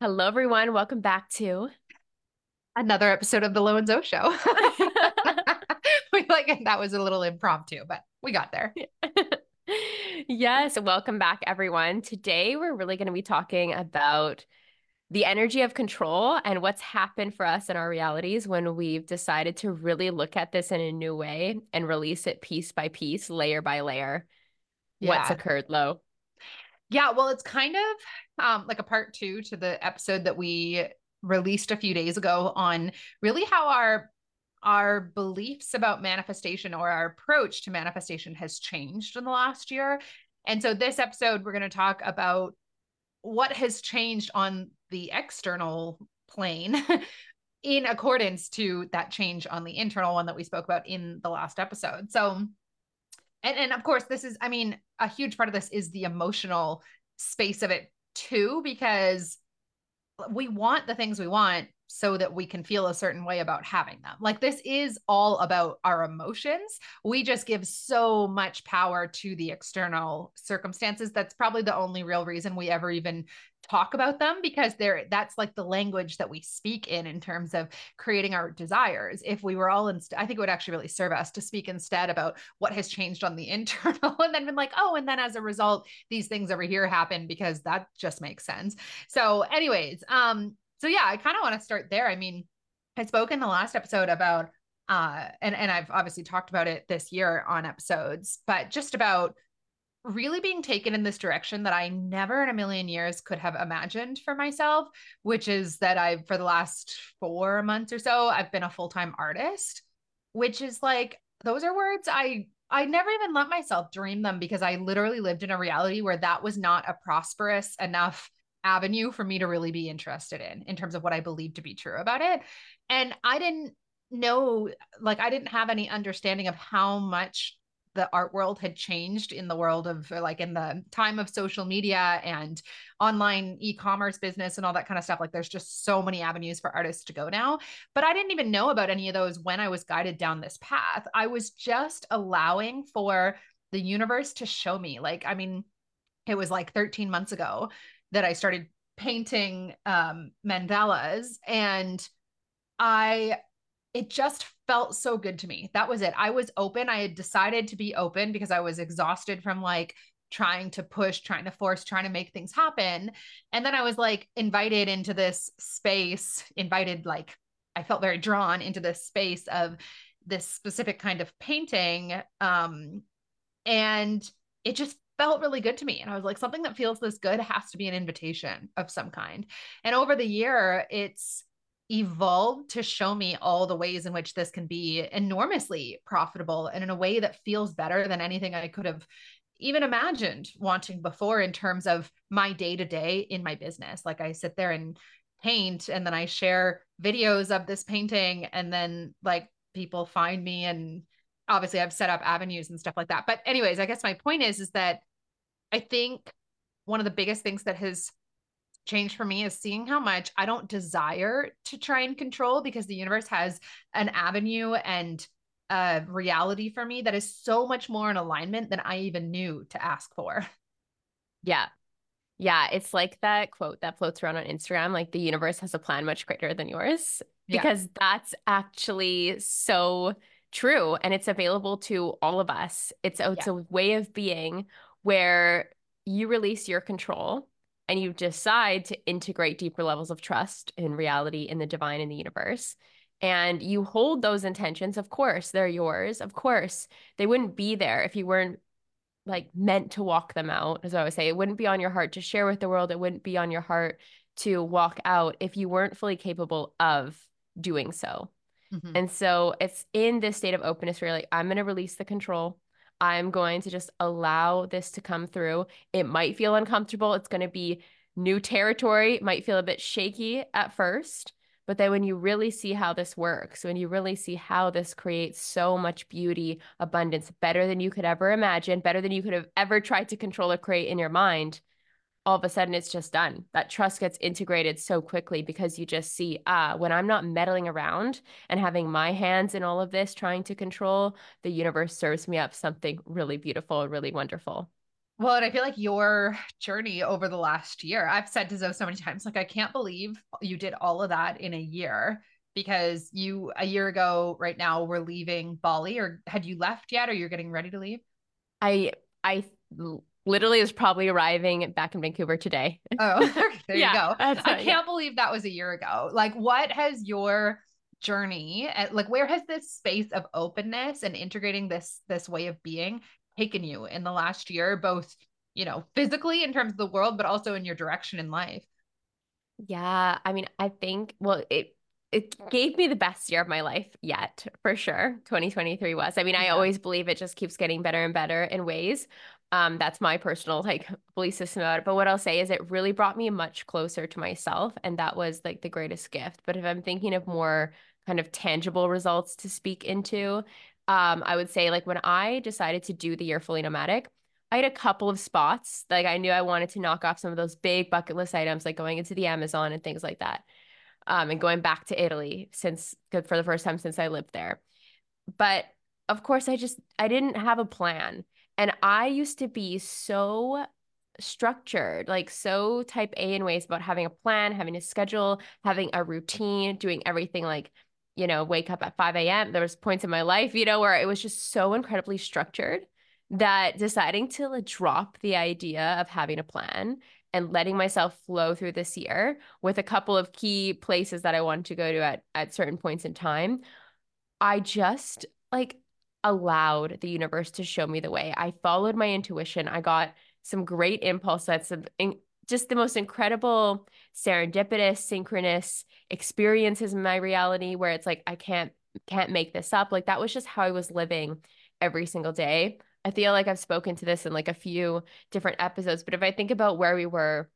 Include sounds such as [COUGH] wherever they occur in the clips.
Hello, everyone. Welcome back to another episode of the Lo and Zo Show. [LAUGHS] we like that was a little impromptu, but we got there. yes, welcome back, everyone. Today, we're really going to be talking about the energy of control and what's happened for us in our realities when we've decided to really look at this in a new way and release it piece by piece, layer by layer. Yeah. What's occurred, Lo? Yeah, well, it's kind of um, like a part two to the episode that we released a few days ago on really how our our beliefs about manifestation or our approach to manifestation has changed in the last year. And so this episode we're going to talk about what has changed on the external plane [LAUGHS] in accordance to that change on the internal one that we spoke about in the last episode. So and and of course this is i mean a huge part of this is the emotional space of it too because we want the things we want so that we can feel a certain way about having them. Like this is all about our emotions. We just give so much power to the external circumstances. That's probably the only real reason we ever even talk about them because they're that's like the language that we speak in in terms of creating our desires. If we were all in i think it would actually really serve us to speak instead about what has changed on the [LAUGHS] internal and then been like oh and then as a result these things over here happen because that just makes sense. So anyways um so yeah i kind of want to start there. I mean i spoke in the last episode about uh and and i've obviously talked about it this year on episodes but just about really being taken in this direction that I never in a million years could have imagined for myself, which is that I've, for the last four months or so, I've been a full time artist, which is like, those are words I, I never even let myself dream them because I literally lived in a reality where that was not a prosperous enough avenue for me to really be interested in, in terms of what I believed to be true about it. And I didn't know, like, I didn't have any understanding of how much the art world had changed in the world of like in the time of social media and online e-commerce business and all that kind of stuff like there's just so many avenues for artists to go now. But i didn't even know about any of those when i was guided down this path. I was just allowing for the universe to show me like i mean it was like 13 months ago that i started painting um mandalas and i it just felt so good to me. That was it. I was open. I had decided to be open because I was exhausted from like trying to push, trying to force, trying to make things happen. And then I was like invited into this space, invited, like, I felt very drawn into this space of this specific kind of painting. Um, and it just felt really good to me. And I was like, something that feels this good has to be an invitation of some kind. And over the year, it's, evolved to show me all the ways in which this can be enormously profitable and in a way that feels better than anything I could have even imagined wanting before in terms of my day to day in my business. Like I sit there and paint and then I share videos of this painting and then like people find me and obviously I've set up avenues and stuff like that. But anyways, I guess my point is is that I think one of the biggest things that has change for me is seeing how much I don't desire to try and control because the universe has an avenue and a reality for me that is so much more in alignment than I even knew to ask for. [LAUGHS] Yeah. Yeah, it's like that quote that floats around on Instagram like the universe has a plan much greater than yours because yeah. that's actually so true and it's available to all of us. It's it's yeah. a way of being where you release your control and you decide to integrate deeper levels of trust in reality, in the divine, in the universe, and you hold those intentions, of course, they're yours. Of course, they wouldn't be there if you weren't like meant to walk them out. As I always say, it wouldn't be on your heart to share with the world. It wouldn't be on your heart to walk out if you weren't fully capable of doing so. Mm-hmm. And so it's in this state of openness where like, I'm going to release the control. I'm going to just allow this to come through. It might feel uncomfortable. It's going to be new territory. It might feel a bit shaky at first. But then when you really see how this works, when you really see how this creates so much beauty, abundance, better than you could ever imagine, better than you could have ever tried to control or create in your mind, all of a sudden it's just done. That trust gets integrated so quickly because you just see, ah, when I'm not meddling around and having my hands in all of this trying to control, the universe serves me up something really beautiful, really wonderful. Well, and I feel like your journey over the last year, I've said to Zoe so many times, like, I can't believe you did all of that in a year because you, a year ago, right now, were leaving Bali, or had you left yet, or you're getting ready to leave? I, I literally is probably arriving back in Vancouver today. Oh, [LAUGHS] [LAUGHS] there yeah, you go. I can't yeah. believe that was a year ago. Like, what has your journey, like, where has this space of openness and integrating this this way of being taken you in the last year, both, you know, physically in terms of the world, but also in your direction in life? Yeah. I mean, I think, well, it, it gave me the best year of my life yet, for sure. 2023 was. I mean, yeah. I always believe it just keeps getting better and better in ways. Um, that's my personal like [LAUGHS] belief system about it. But what I'll say is it really brought me much closer to myself. And that was like the greatest gift. But if I'm thinking of more kind of tangible results to speak into, um, I would say like when I decided to do the year fully nomadic, I had a couple of spots. Like I knew I wanted to knock off some of those big bucket list items, like going into the Amazon and things like that. Um, and going back to Italy since for the first time since I lived there. But of course, I just I didn't have a plan. And I used to be so structured, like so type A in ways about having a plan, having a schedule, having a routine, doing everything like you know, wake up at 5 a.m. There was points in my life, you know, where it was just so incredibly structured that deciding to like, drop the idea of having a plan and letting myself flow through this year with a couple of key places that I wanted to go to at, at certain points in time, I just like allowed the universe to show me the way. I followed my intuition. I got some great impulse sets of just the most incredible serendipitous, synchronous experiences in my reality where it's like I can't can't make this up. Like that was just how I was living every single day. I feel like I've spoken to this in like a few different episodes, but if I think about where we were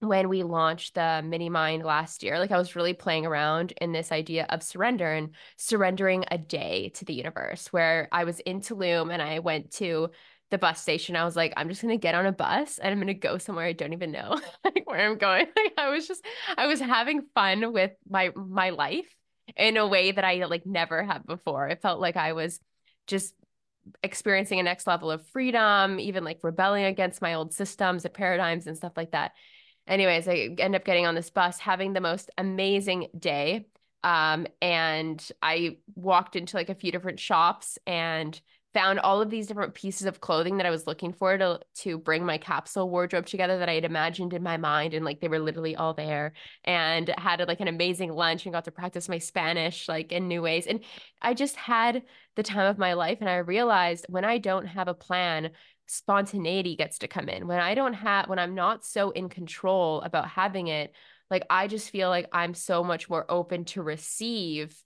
when we launched the mini mind last year, like I was really playing around in this idea of surrender and surrendering a day to the universe, where I was in Tulum and I went to the bus station, I was like, I'm just gonna get on a bus and I'm gonna go somewhere I don't even know [LAUGHS] like where I'm going. Like I was just I was having fun with my my life in a way that I like never have before. It felt like I was just experiencing a next level of freedom, even like rebelling against my old systems and paradigms and stuff like that. Anyways, I end up getting on this bus, having the most amazing day. Um, and I walked into like a few different shops and found all of these different pieces of clothing that I was looking for to to bring my capsule wardrobe together that I had imagined in my mind and like they were literally all there and had like an amazing lunch and got to practice my Spanish like in new ways and I just had the time of my life and I realized when I don't have a plan spontaneity gets to come in when I don't have when I'm not so in control about having it like I just feel like I'm so much more open to receive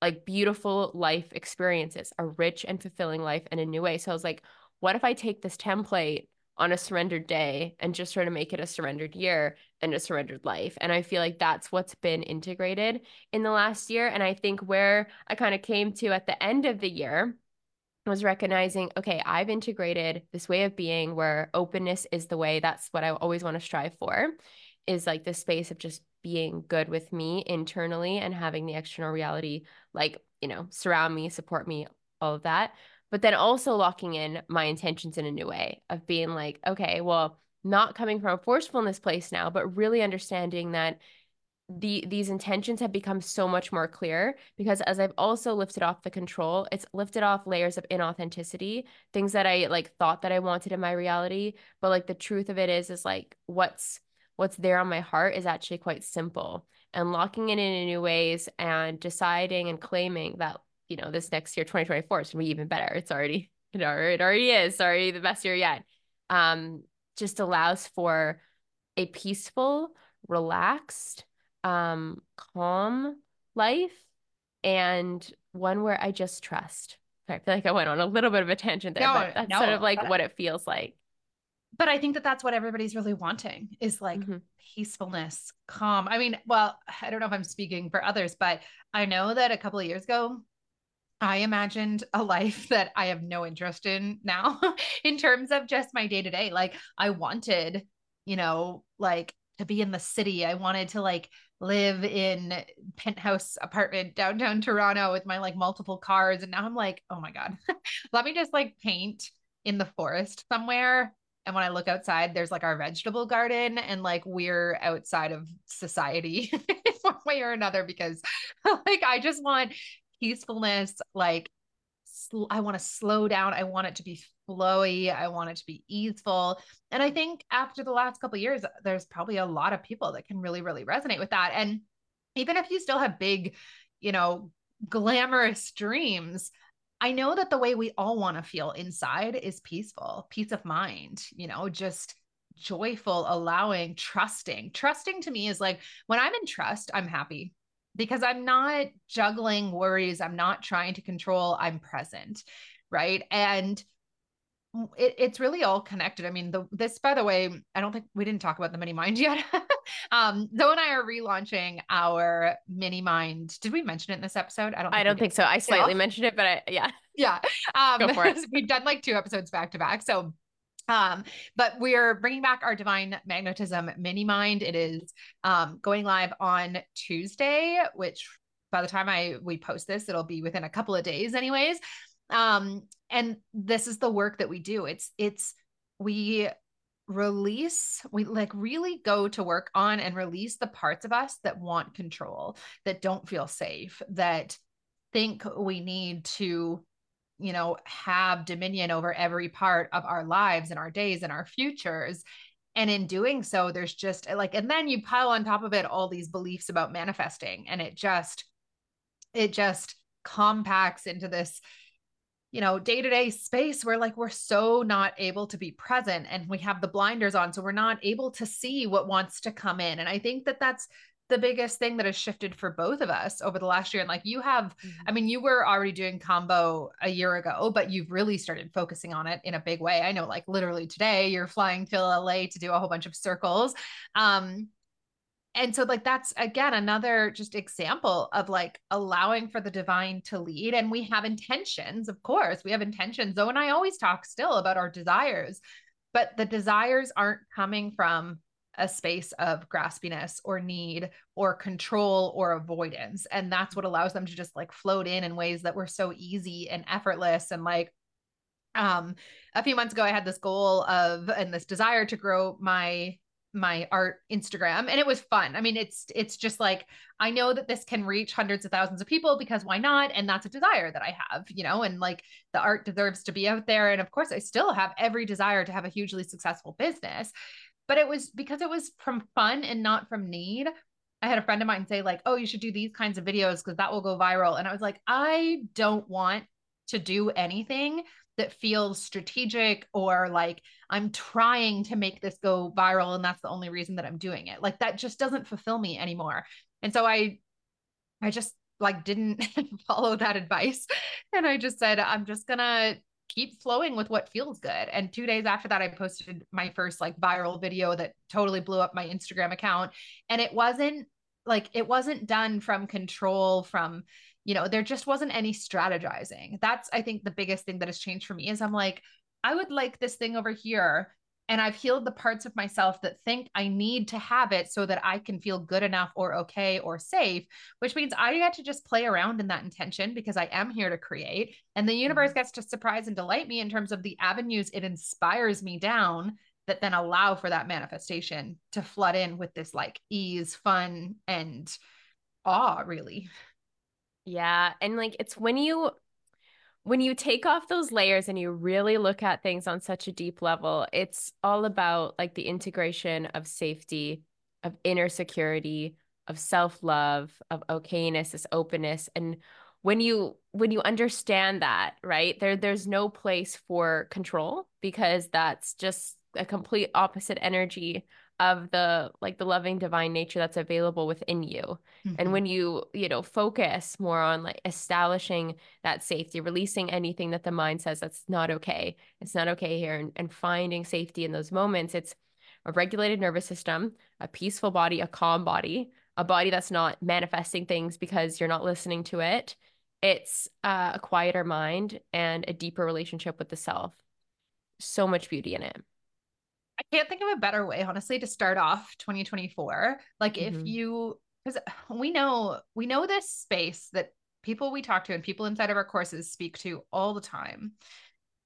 like beautiful life experiences, a rich and fulfilling life in a new way. So I was like, what if I take this template on a surrendered day and just try to make it a surrendered year and a surrendered life? And I feel like that's what's been integrated in the last year. And I think where I kind of came to at the end of the year was recognizing, okay, I've integrated this way of being where openness is the way. That's what I always want to strive for, is like the space of just being good with me internally and having the external reality like you know surround me support me all of that but then also locking in my intentions in a new way of being like okay well not coming from a forcefulness place now but really understanding that the these intentions have become so much more clear because as I've also lifted off the control, it's lifted off layers of inauthenticity, things that I like thought that I wanted in my reality, but like the truth of it is is like what's what's there on my heart is actually quite simple and locking it in in new ways and deciding and claiming that you know this next year 2024 is going to be even better. It's already it already, it already is sorry the best year yet. Um just allows for a peaceful relaxed um calm life and one where i just trust i feel like i went on a little bit of a tangent there no, but that's no, sort of like what it feels like but I think that that's what everybody's really wanting is like mm-hmm. peacefulness, calm. I mean, well, I don't know if I'm speaking for others, but I know that a couple of years ago, I imagined a life [LAUGHS] that I have no interest in now [LAUGHS] in terms of just my day to day. Like, I wanted, you know, like to be in the city. I wanted to like live in penthouse apartment downtown Toronto with my like multiple cars. And now I'm like, oh my God, [LAUGHS] let me just like paint in the forest somewhere And when I look outside, there's like our vegetable garden, and like we're outside of society [LAUGHS] in one way or another because [LAUGHS] like I just want peacefulness. Like sl- I want to slow down. I want it to be flowy. I want it to be easeful. And I think after the last couple years, there's probably a lot of people that can really, really resonate with that. And even if you still have big, you know, glamorous dreams, I know that the way we all want to feel inside is peaceful, peace of mind, you know, just joyful, allowing, trusting. Trusting to me is like when I'm in trust, I'm happy because I'm not juggling worries. I'm not trying to control. I'm present. Right. And it, it's really all connected. I mean, the this by the way, I don't think we didn't talk about the mini mind [LAUGHS] yet. um, Zoe and I are relaunching our mini mind. Did we mention it in this episode? I don't. Think I don't think so. I slightly mentioned it, but I, yeah, yeah. Um, [LAUGHS] Go for it. [LAUGHS] we've done like two episodes back to back, so um but we're bringing back our divine magnetism mini mind it is um going live on tuesday which by the time i we post this it'll be within a couple of days anyways. Um and this is the work that we do. It's it's we release we like really go to work on and release the parts of us that want control that don't feel safe that think we need to you know have dominion over every part of our lives and our days and our futures and in doing so there's just eh, like and then you pile on top of it all these beliefs about manifesting and it just it just compacts into this you know, day to day space where like we're so not able to be present and we have the blinders on. So we're not able to see what wants to come in. And I think that that's the biggest thing that has shifted for both of us over the last year. And like you have, mm-hmm. I mean, you were already doing Kambo a year ago, but you've really started focusing on it in a big way. I know, like literally today, you're flying to LA to do a whole bunch of circles. Um, and so like that's again another just example of like allowing for the divine to lead and we have intentions of course we have intentions though and i always talk still about our desires but the desires aren't coming from a space of graspiness or need or control or avoidance and that's what allows them to just like float in in ways that were so easy and effortless and like um a few months ago i had this goal of and this desire to grow my my art Instagram and it was fun. I mean it's it's just like I know that this can reach hundreds of thousands of people because why not and that's a desire that I have, you know, and like the art deserves to be out there and of course I still have every desire to have a hugely successful business. But it was because it was from fun and not from need. I had a friend of mine say like, "Oh, you should do these kinds of videos because that will go viral." And I was like, "I don't want to do anything that feels strategic or like I'm trying to make this go viral and that's the only reason that I'm doing it. Like that just doesn't fulfill me anymore. And so I I just like didn't [LAUGHS] follow that advice and I just said I'm just going to keep flowing with what feels good. And 2 days after that I posted my first like viral video that totally blew up my Instagram account. And it wasn't like it wasn't done from control from you know there just wasn't any strategizing. That's i think the biggest thing that has changed for me is i'm like i would like this thing over here and i've healed the parts of myself that think i need to have it so that i can feel good enough or okay or safe which means i get to just play around in that intention because i am here to create and the universe mm-hmm. gets to surprise and delight me in terms of the avenues it inspires me down that then allow for that manifestation to flood in with this like ease fun and awe really yeah. And like it's when you when you take off those layers and you really look at things on such a deep level, it's all about like the integration of safety, of inner security, of self-love, of okayness, this openness. And when you when you understand that, right, there there's no place for control because that's just a complete opposite energy of the like the loving divine nature that's available within you. Mm-hmm. and when you you know focus more on like establishing that safety releasing anything that the mind says that's not okay it's not okay here and, and finding safety in those moments it's a regulated nervous system a peaceful body a calm body a body that's not manifesting things because you're not listening to it. It's uh, a quieter mind and a deeper relationship with the self. So much beauty in it I can't think of a better way, honestly, to start off 2024. Like mm-hmm. if you because we know we know this space that people we talk to and people inside of our courses speak to all the time.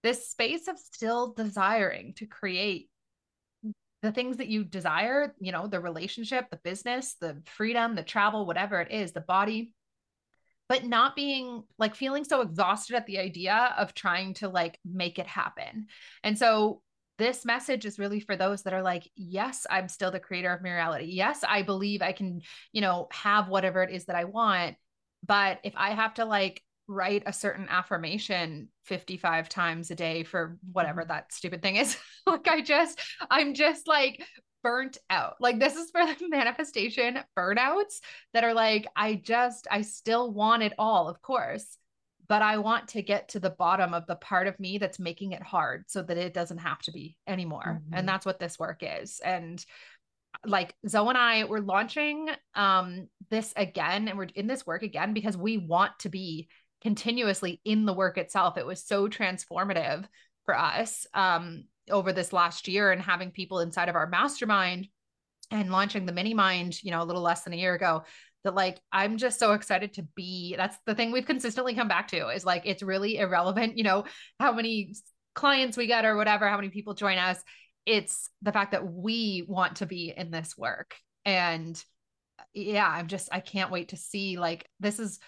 this space of still desiring to create the things that you desire, you know, the relationship, the business, the freedom, the travel, whatever it is, the body, but not being like feeling so exhausted at the idea of trying to like make it happen. And so this message is really for those that are like, yes, I'm still the creator of my reality. Yes, I believe I can, you know, have whatever it is that I want. But if I have to like write a certain affirmation 55 times a day for whatever mm-hmm. that stupid thing is. [LAUGHS] like I just I'm just like burnt out. Like this is for the [LAUGHS] manifestation burnouts that are like I just I still want it all, of course, but I want to get to the bottom of the part of me that's making it hard so that it doesn't have to be anymore. Mm-hmm. And that's what this work is. And like Zoe and I we're launching um this again and we're in this work again because we want to be continuously in the work itself. It was so transformative for us um, over this last year and having people inside of our mastermind and launching the mini mind, you know, a little less than a year ago. That like I'm just so excited to be. That's the thing we've consistently come back to is like it's really irrelevant, you know, how many clients we get or whatever, how many people join us. It's the fact that we want to be in this work. And yeah, I'm just I can't wait to see like this is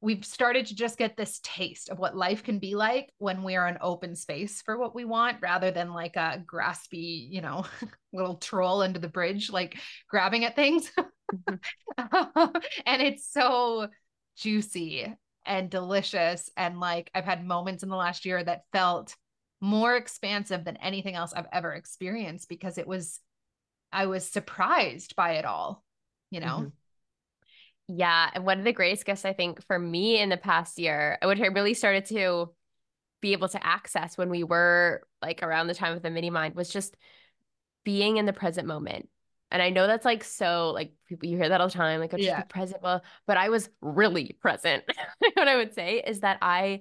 we've started to just get this taste of what life can be like when we are an open space for what we want rather than like a graspy, you know, [LAUGHS] little troll under the bridge, like grabbing at things. [LAUGHS] [LAUGHS] And it's so juicy and delicious. And like I've had moments in the last year that felt more expansive than anything else I've ever experienced because it was, I was surprised by it all, you know? Mm-hmm. Yeah. And one of the greatest gifts, I think, for me in the past year, which I really started to be able to access when we were like around the time of the mini mind was just being in the present moment. And I know that's like so like people you hear that all the time, like oh, just yeah. be present. Well, but I was really present. [LAUGHS] what I would say is that I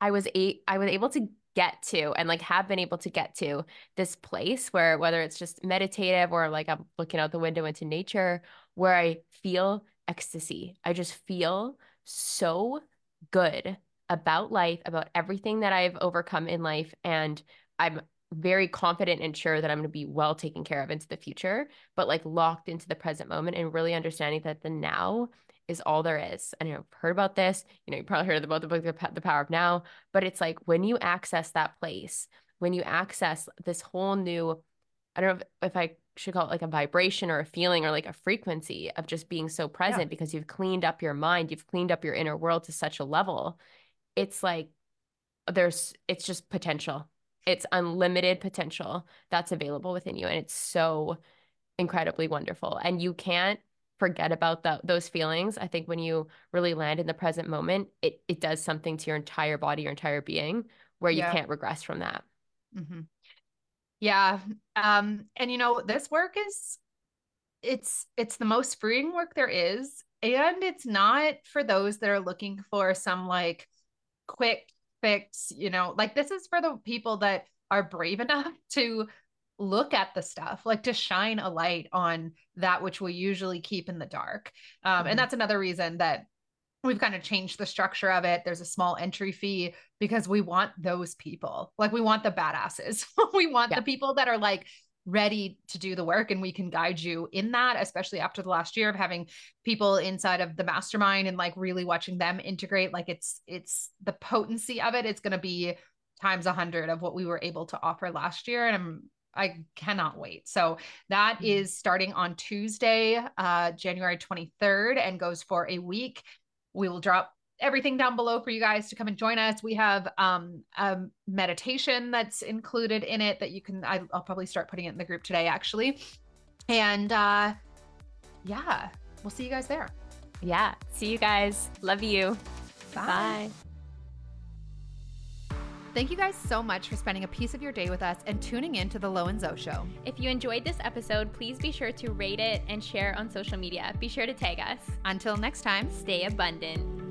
I was a I was able to get to and like have been able to get to this place where whether it's just meditative or like I'm looking out the window into nature where I feel ecstasy. I just feel so good about life, about everything that I've overcome in life. And I'm very confident and sure that I'm going to be well taken care of into the future, but like locked into the present moment and really understanding that the now is all there is. And I've heard about this, you know, you probably heard about the book, The Power of Now, but it's like when you access that place, when you access this whole new, I don't know if, if I should call it like a vibration or a feeling or like a frequency of just being so present yeah. because you've cleaned up your mind, you've cleaned up your inner world to such a level. It's like there's it's just potential. It's unlimited potential that's available within you and it's so incredibly wonderful. And you can't forget about the, those feelings. I think when you really land in the present moment, it it does something to your entire body, your entire being where you yeah. can't regress from that. Mm-hmm. Yeah. Um, and you know, this work is it's it's the most freeing work there is. And it's not for those that are looking for some like quick fix, you know, like this is for the people that are brave [LAUGHS] enough to look at the stuff, like to shine a light on that which we usually keep in the dark. Um, mm-hmm. And that's another reason that we've kind of changed the structure of it. There's a small entry fee because we want those people. Like we want the badasses. [LAUGHS] we want yeah. the people that are like ready to do the work and we can guide you in that, especially after the last year of having people inside of the mastermind and like really watching them integrate. Like it's it's the potency of it. It's gonna be times a hundred of what we were able to offer last year. And I'm I cannot wait. So that mm-hmm. is starting on Tuesday, uh, January 23rd, and goes for a week. We will drop everything down below for you guys to come and join us. We have um, a meditation that's included in it that you can, I, will probably start putting it in the group today, actually. And uh, yeah, we'll see you guys there. Yeah. See you guys. Love you. Bye. Bye. Thank you guys so much for spending a piece of your day with us and tuning in to the Lo and Zoe Show. If you enjoyed this episode, please be sure to rate it and share on social media. Be sure to tag us. Until next time, stay abundant.